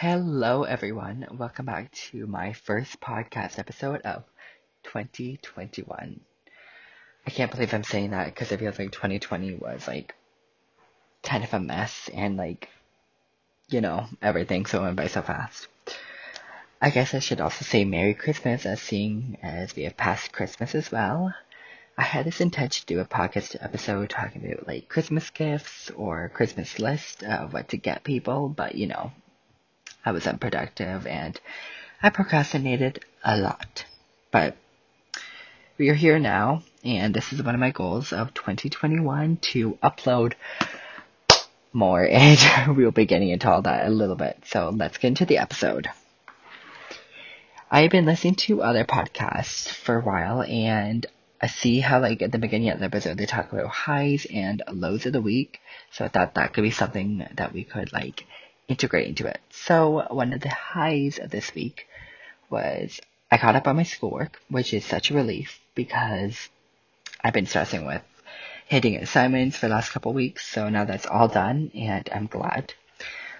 Hello, everyone. Welcome back to my first podcast episode of 2021. I can't believe I'm saying that because it feels like 2020 was like kind of a mess and like, you know, everything so went by so fast. I guess I should also say Merry Christmas as seeing as we have passed Christmas as well. I had this intention to do a podcast episode talking about like Christmas gifts or Christmas list of what to get people, but you know, I was unproductive and I procrastinated a lot. But we are here now, and this is one of my goals of 2021 to upload more, and we'll be getting into all that a little bit. So let's get into the episode. I've been listening to other podcasts for a while, and I see how, like, at the beginning of the episode, they talk about highs and lows of the week. So I thought that could be something that we could, like, integrate into it. So one of the highs of this week was I caught up on my schoolwork, which is such a relief because I've been stressing with hitting assignments for the last couple weeks. So now that's all done and I'm glad.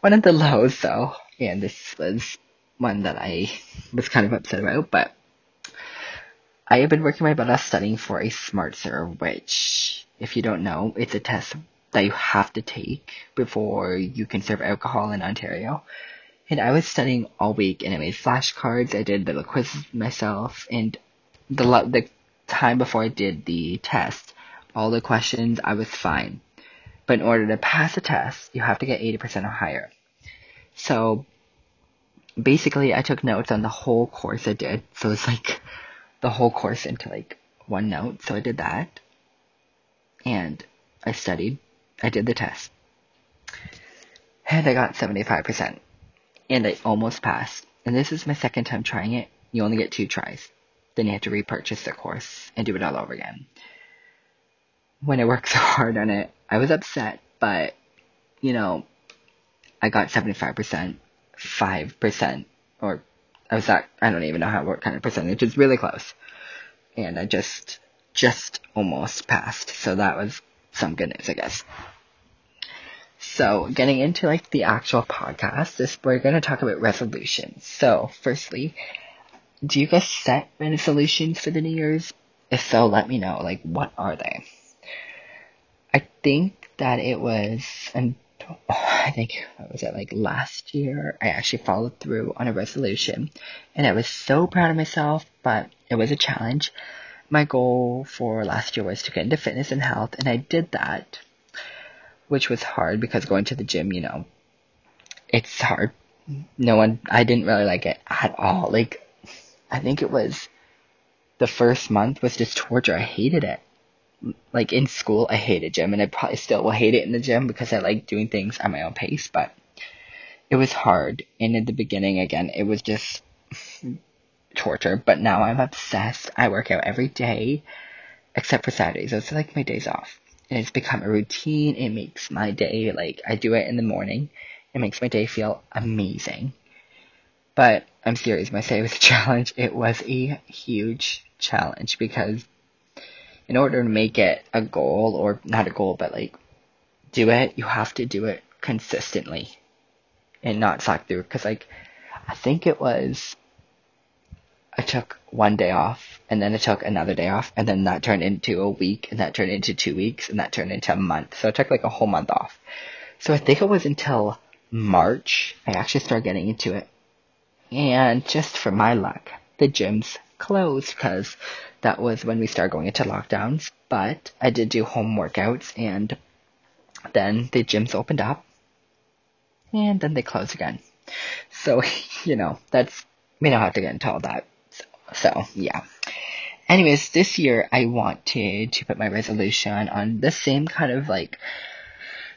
One of the lows though, and this was one that I was kind of upset about, but I have been working my butt off studying for a Smart SmartSER, which, if you don't know, it's a test that you have to take before you can serve alcohol in Ontario. And I was studying all week and I made flashcards. I did little quizzes myself and the the time before I did the test, all the questions I was fine. But in order to pass the test, you have to get 80% or higher. So basically I took notes on the whole course I did. So it's like the whole course into like one note. So I did that. And I studied I did the test. And I got 75%. And I almost passed. And this is my second time trying it. You only get two tries. Then you have to repurchase the course and do it all over again. When I worked so hard on it, I was upset, but, you know, I got 75%, 5%, or I was at, I don't even know how, what kind of percentage, it's really close. And I just, just almost passed. So that was some good news, I guess. So, getting into like the actual podcast, this we're going to talk about resolutions. So, firstly, do you guys set resolutions for the New Year's? If so, let me know. Like, what are they? I think that it was, and I think what was it like last year? I actually followed through on a resolution, and I was so proud of myself. But it was a challenge. My goal for last year was to get into fitness and health, and I did that which was hard because going to the gym, you know, it's hard. No one, I didn't really like it at all. Like, I think it was the first month was just torture. I hated it. Like in school, I hated gym, and I probably still will hate it in the gym because I like doing things at my own pace. But it was hard, and in the beginning, again, it was just torture. But now I'm obsessed. I work out every day, except for Saturdays. Are like my days off and it's become a routine. It makes my day like I do it in the morning. It makes my day feel amazing. But I'm serious when I say it was a challenge. It was a huge challenge because in order to make it a goal, or not a goal, but like do it, you have to do it consistently and not slack through. Because like I think it was I took one day off and then it took another day off and then that turned into a week and that turned into two weeks and that turned into a month. So I took like a whole month off. So I think it was until March I actually started getting into it. And just for my luck, the gyms closed because that was when we started going into lockdowns. But I did do home workouts and then the gyms opened up and then they closed again. So, you know, that's, we don't have to get into all that. So, yeah. Anyways, this year I wanted to put my resolution on the same kind of like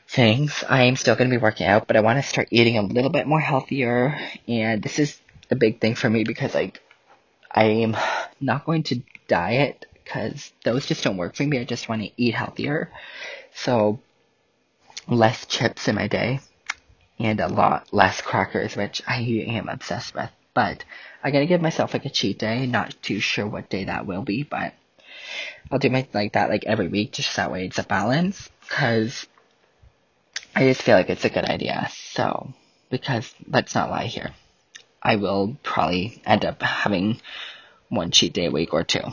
things. I am still going to be working out, but I want to start eating a little bit more healthier. And this is a big thing for me because like I am not going to diet because those just don't work for me. I just want to eat healthier. So less chips in my day and a lot less crackers, which I am obsessed with. But I'm gonna give myself like a cheat day. Not too sure what day that will be, but I'll do my like that like every week, just that way it's a balance. Cause I just feel like it's a good idea. So because let's not lie here. I will probably end up having one cheat day a week or two.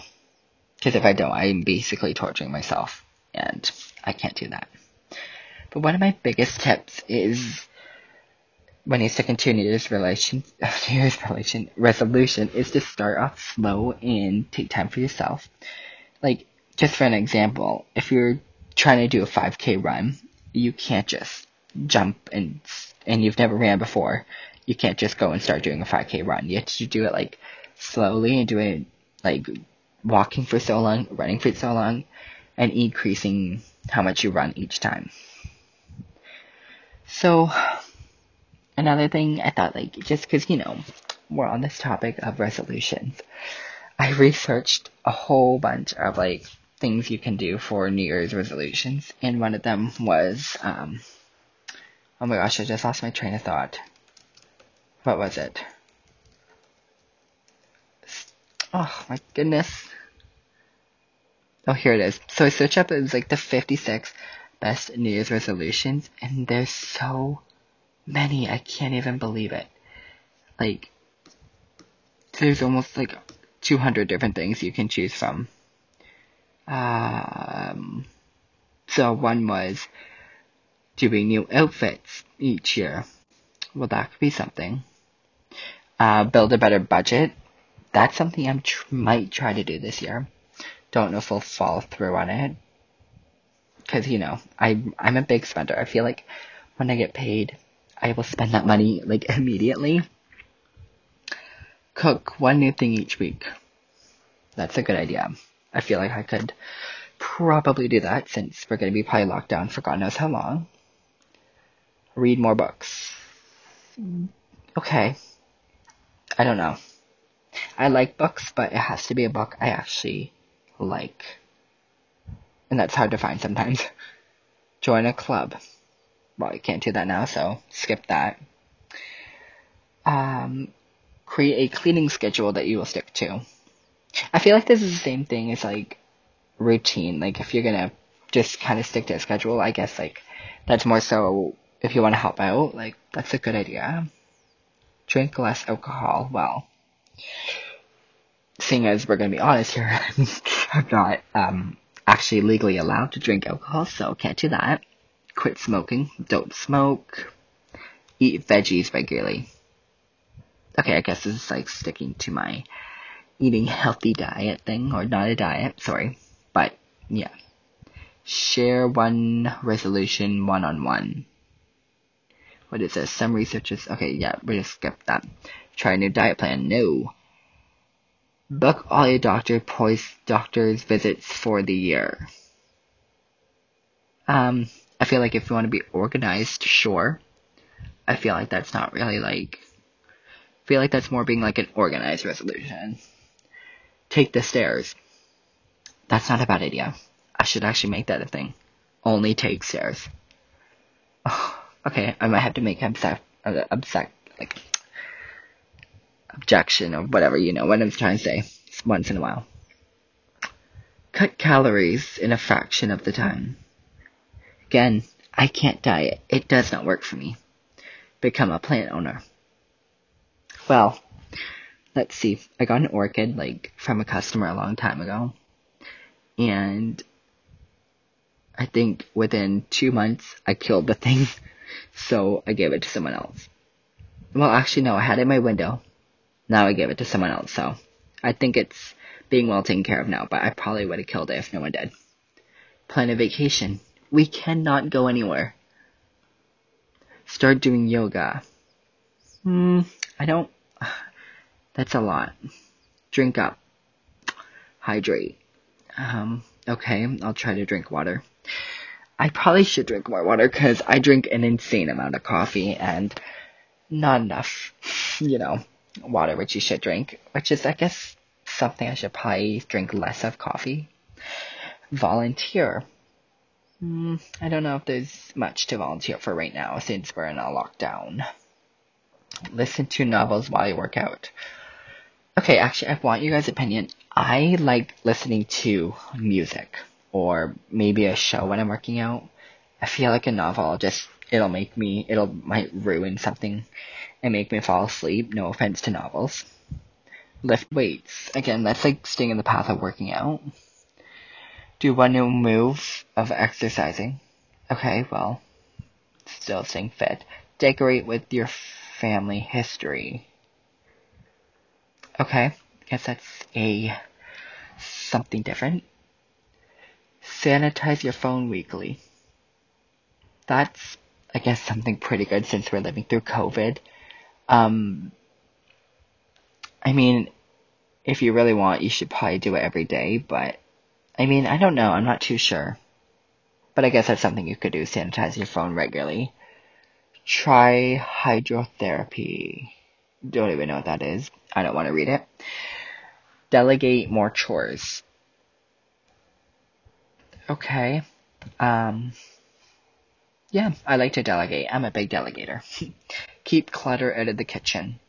Because if I don't, I'm basically torturing myself, and I can't do that. But one of my biggest tips is when sticking to New Year's relation, New Year's relation resolution is to start off slow and take time for yourself. Like, just for an example, if you're trying to do a 5k run, you can't just jump and and you've never ran before. You can't just go and start doing a 5k run. You have to do it like slowly and do it like walking for so long, running for so long, and increasing how much you run each time. So, another thing I thought, like, just because, you know, we're on this topic of resolutions, I researched a whole bunch of, like, things you can do for New Year's resolutions, and one of them was, um, oh my gosh, I just lost my train of thought. What was it? Oh my goodness. Oh, here it is. So I searched up, it was like the 56 best New Year's resolutions, and they're so many, I can't even believe it. Like, there's almost like 200 different things you can choose from. Um, so one was doing new outfits each year. Well, that could be something. Uh, build a better budget. That's something I tr- might try to do this year. Don't know if I'll fall through on it. Cause, you know, I, I'm a big spender. I feel like when I get paid, I will spend that money, like, immediately. Cook one new thing each week. That's a good idea. I feel like I could probably do that since we're going to be probably locked down for God knows how long. Read more books. Okay. I don't know. I like books, but it has to be a book I actually like. And that's hard to find sometimes. Join a club. Well, you can't do that now, so skip that. Um, create a cleaning schedule that you will stick to. I feel like this is the same thing as like routine. Like if you're gonna just kind of stick to a schedule, I guess like that's more so if you want to help out. Like that's a good idea. Drink less alcohol. Well, seeing as we're gonna be honest here, I'm not um actually legally allowed to drink alcohol, so can't do that. Quit smoking. Don't smoke. Eat veggies regularly. Okay, I guess this is like sticking to my eating healthy diet thing, or not a diet, sorry. But, yeah. Share one resolution one on one. What is this? Some researchers, okay, yeah, we just skip that. Try a new diet plan, no. Book all your doctor post doctor's visits for the year. Um, I feel like if you want to be organized, sure. I feel like that's not really like, I feel like that's more being like an organized resolution take the stairs. That's not a bad idea. I should actually make that a thing. Only take stairs. Oh, okay, I might have to make obsec, uh, obsec, like, objection or whatever, you know, what I'm trying to say. once in a while. Cut calories in a fraction of the time. Again, I can't diet. It does not work for me. Become a plant owner. Well, let's see, I got an orchid like from a customer a long time ago. And I think within two months I killed the thing. So I gave it to someone else. Well, actually no, I had it in my window. Now I gave it to someone else, so I think it's being well taken care of now, but I probably would have killed it if no one did. Plan a vacation. We cannot go anywhere. Start doing yoga. Hmm, I don't that's a lot. Drink up. Hydrate. Um, okay, I'll try to drink water. I probably should drink more water because I drink an insane amount of coffee and not enough, you know, water which you should drink, which is, I guess, something I should probably drink less of coffee. Volunteer. Mm, I don't know if there's much to volunteer for right now since we're in a lockdown. Listen to novels while you work out. Okay, actually, I want you guys' opinion. I like listening to music or maybe a show when I'm working out. I feel like a novel just it'll make me, it'll might ruin something and make me fall asleep. No offense to novels. Lift weights. Again, that's like staying in the path of working out. Do one new move of exercising. Okay, well, still staying fit. Decorate with your family history. Okay, guess that's a something different. Sanitize your phone weekly. That's, I guess, something pretty good since we're living through COVID. Um, I mean, if you really want, you should probably do it every day, but I mean, I don't know. I'm not too sure. But I guess that's something you could do, sanitize your phone regularly. Try hydrotherapy. Don't even know what that is. I don't want to read it. Delegate more chores. Okay. Um, yeah, I like to delegate. I'm a big delegator. Keep clutter out of the kitchen.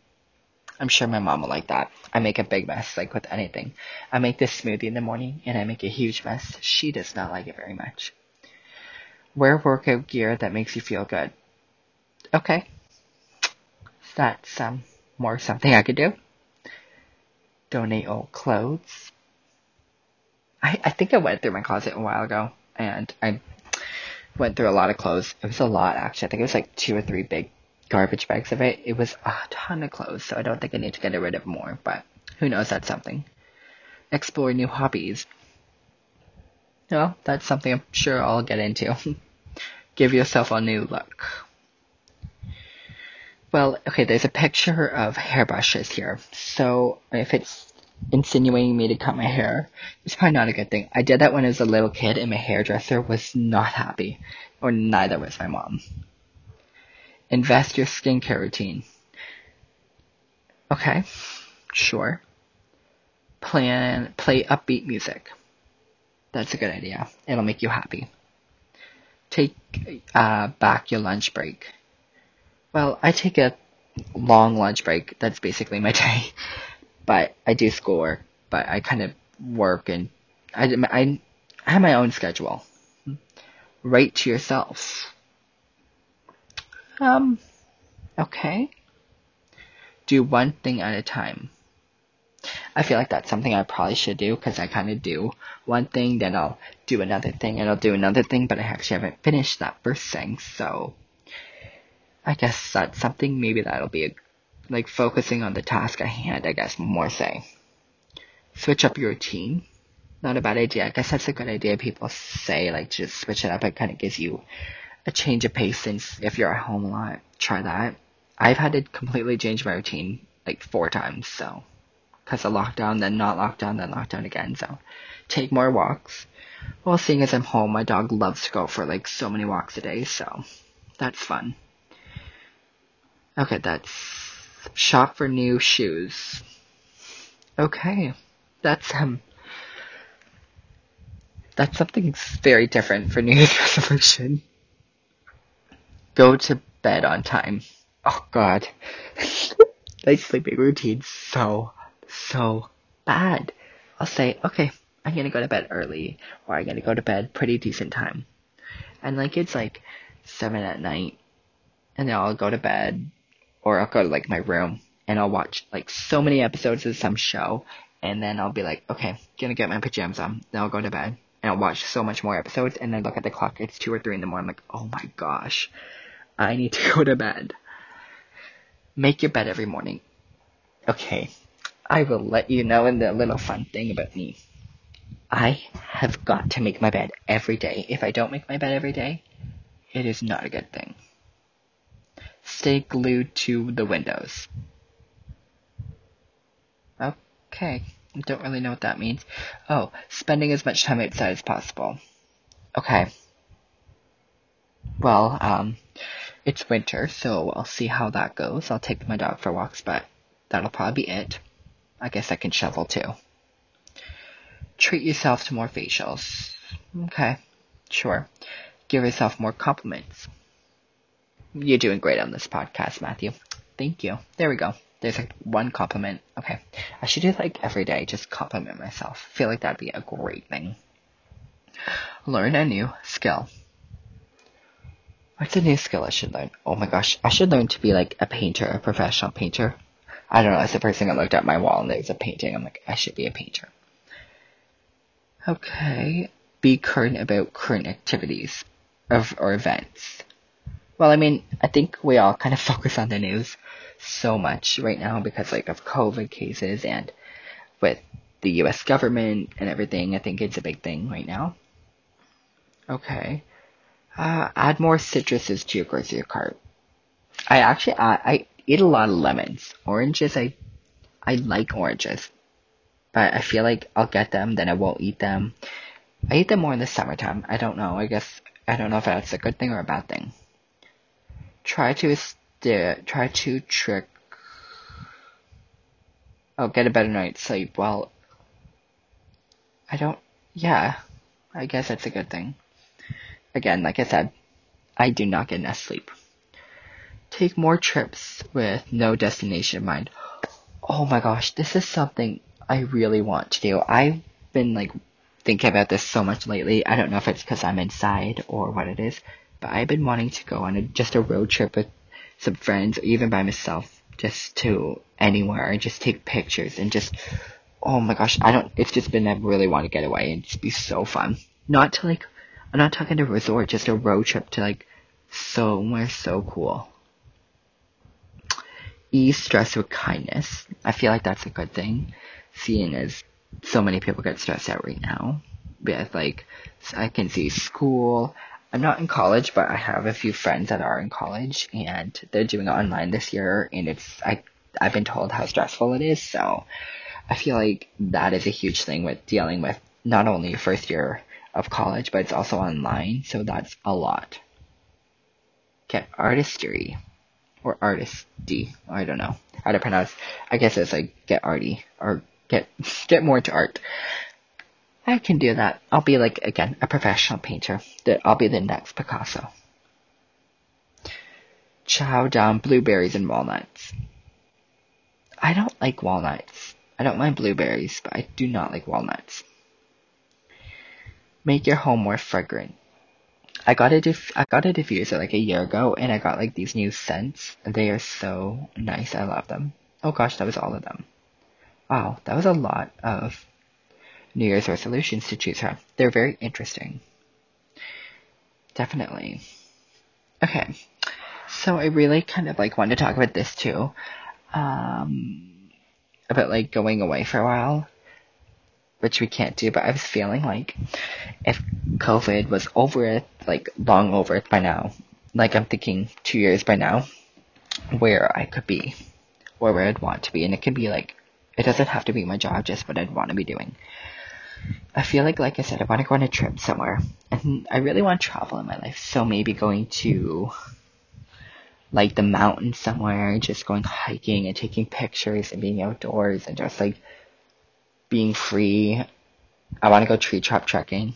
I'm sure my mom will like that. I make a big mess, like with anything. I make this smoothie in the morning and I make a huge mess. She does not like it very much. Wear workout gear that makes you feel good. Okay. That's um more something I could do. Donate old clothes. I, I think I went through my closet a while ago and I went through a lot of clothes. It was a lot actually. I think it was like two or three big garbage bags of it. It was a ton of clothes, so I don't think I need to get rid of more, but who knows, that's something. Explore new hobbies. Well, that's something I'm sure I'll get into. Give yourself a new look. Well, okay, there's a picture of hairbrushes here. So if it's insinuating me to cut my hair, it's probably not a good thing. I did that when I was a little kid and my hairdresser was not happy. Or neither was my mom. Invest your skincare routine. Okay, sure. Plan, play upbeat music. That's a good idea. It'll make you happy. Take uh, back your lunch break. Well, I take a long lunch break. That's basically my day. But I do schoolwork. But I kind of work and I, I, I have my own schedule. Write to yourself. Um, okay. Do one thing at a time. I feel like that's something I probably should do because I kind of do one thing, then I'll do another thing, and I'll do another thing, but I actually haven't finished that first thing, so I guess that's something. Maybe that'll be a, like focusing on the task at hand, I guess, more say. Switch up your routine. Not a bad idea. I guess that's a good idea. People say, like, just switch it up. It kind of gives you a change of pace since if you're at home a lot, try that. I've had to completely change my routine like four times, so because of lockdown, then not lockdown, then lockdown again. So take more walks. Well, seeing as I'm home, my dog loves to go for like so many walks a day, so that's fun. Okay, that's shop for new shoes. Okay, that's um, that's something very different for New Year's resolution go to bed on time. Oh god. my sleeping routine's so, so bad. I'll say, okay, I'm gonna go to bed early, or I'm gonna go to bed pretty decent time. And like, it's like 7 at night, and then I'll go to bed, or I'll go to like my room, and I'll watch like so many episodes of some show, and then I'll be like, okay, gonna get my pajamas on, then I'll go to bed, and I'll watch so much more episodes, and then look at the clock, it's 2 or 3 in the morning, I'm like, oh my gosh. I need to go to bed. Make your bed every morning. Okay, I will let you know in the little fun thing about me. I have got to make my bed every day. If I don't make my bed every day, it is not a good thing. Stay glued to the windows. Okay, don't really know what that means. Oh, spending as much time outside as possible. Okay. Well, um, it's winter, so I'll see how that goes. I'll take my dog for walks, but that'll probably be it. I guess I can shovel too. Treat yourself to more facials. Okay, sure. Give yourself more compliments. You're doing great on this podcast, Matthew. Thank you. There we go. There's like one compliment. Okay. I should do like every day, just compliment myself. Feel like that'd be a great thing. Learn a new skill. What's a new skill I should learn? Oh my gosh, I should learn to be like a painter, a professional painter. I don't know, it's the first thing I looked at my wall and there was a painting. I'm like, I should be a painter. Okay. Be current about current activities of or events. Well, I mean, I think we all kind of focus on the news so much right now because like of COVID cases and with the US government and everything. I think it's a big thing right now. Okay. Uh, add more citruses to your grocery cart. I actually I, I eat a lot of lemons. Oranges I I like oranges. But I feel like I'll get them, then I won't eat them. I eat them more in the summertime. I don't know. I guess I don't know if that's a good thing or a bad thing. Try to try to trick Oh, get a better night's sleep. Well, I don't. Yeah, I guess that's a good thing. Again, like I said, I do not get enough sleep. Take more trips with no destination in mind. Oh my gosh, this is something I really want to do. I've been like thinking about this so much lately. I don't know if it's because I'm inside or what it is, but I've been wanting to go on a, just a road trip with some friends, or even by myself, just to anywhere and just take pictures and just oh my gosh, I don't. It's just been I really want to get away and just be so fun. Not to like, I'm not talking to a resort, just a road trip to like somewhere so cool. Ease stress with kindness. I feel like that's a good thing, seeing as so many people get stressed out right now. With like, I can see school. I'm not in college, but I have a few friends that are in college, and they're doing it online this year, and it's I I've been told how stressful it is, so I feel like that is a huge thing with dealing with not only your first year of college, but it's also online, so that's a lot. Okay, artistry. Or artisty. I don't know how to pronounce. I guess it's like get arty or get get more into art. I can do that. I'll be like again a professional painter. That I'll be the next Picasso. Chow down blueberries and walnuts. I don't like walnuts. I don't mind blueberries, but I do not like walnuts. Make your home more fragrant. I got a diff- I got a diffuser like a year ago, and I got like these new scents. They are so nice. I love them. Oh gosh, that was all of them. Wow, that was a lot of New Year's resolutions to choose from. They're very interesting. Definitely. Okay, so I really kind of like wanted to talk about this too. Um, about like going away for a while, which we can't do. But I was feeling like if COVID was over it, like long over by now, like I'm thinking two years by now, where I could be, or where I'd want to be, and it could be like it doesn't have to be my job, just what I'd want to be doing. I feel like, like I said, I want to go on a trip somewhere, and I really want to travel in my life. So maybe going to like the mountains somewhere, just going hiking and taking pictures and being outdoors and just like being free. I want to go tree trap trekking.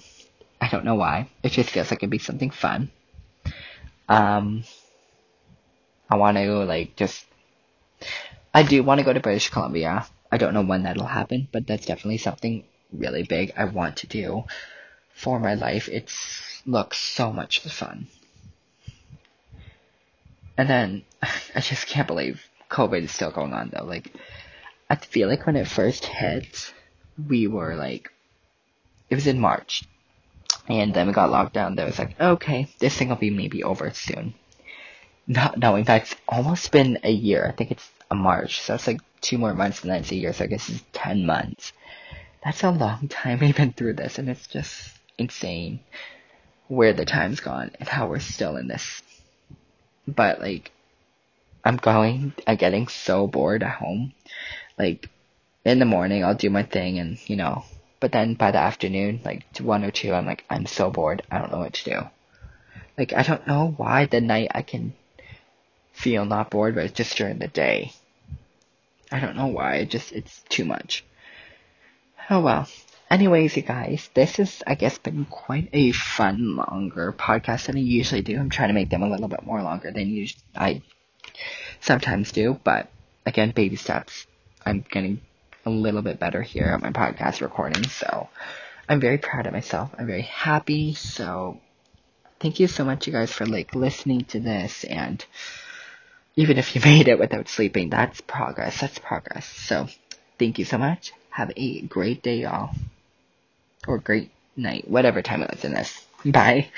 I don't know why. It just feels like it'd be something fun. Um, I want to like just. I do want to go to British Columbia. I don't know when that'll happen, but that's definitely something really big I want to do for my life. It looks so much fun. And then I just can't believe COVID is still going on though. Like I feel like when it first hit, we were like, it was in March, and then we got locked down. There was like, okay, this thing will be maybe over soon. Not knowing that it's almost been a year. I think it's a March, so it's like two more months and then it's a year. So I guess it's ten months. That's a long time we've been through this, and it's just insane where the time's gone and how we're still in this but like I'm going I'm getting so bored at home. Like in the morning I'll do my thing and you know but then by the afternoon, like one or two, I'm like, I'm so bored, I don't know what to do. Like I don't know why the night I can feel not bored, but it's just during the day. I don't know why, it just it's too much. Oh well. Anyways, you guys, this has, I guess, been quite a fun, longer podcast than I usually do. I'm trying to make them a little bit more longer than usually I sometimes do, but again, baby steps. I'm getting a little bit better here at my podcast recording, so I'm very proud of myself. I'm very happy, so thank you so much, you guys, for like listening to this. And even if you made it without sleeping, that's progress. That's progress. So thank you so much. Have a great day, y'all. Or great night, whatever time it was in this. Bye.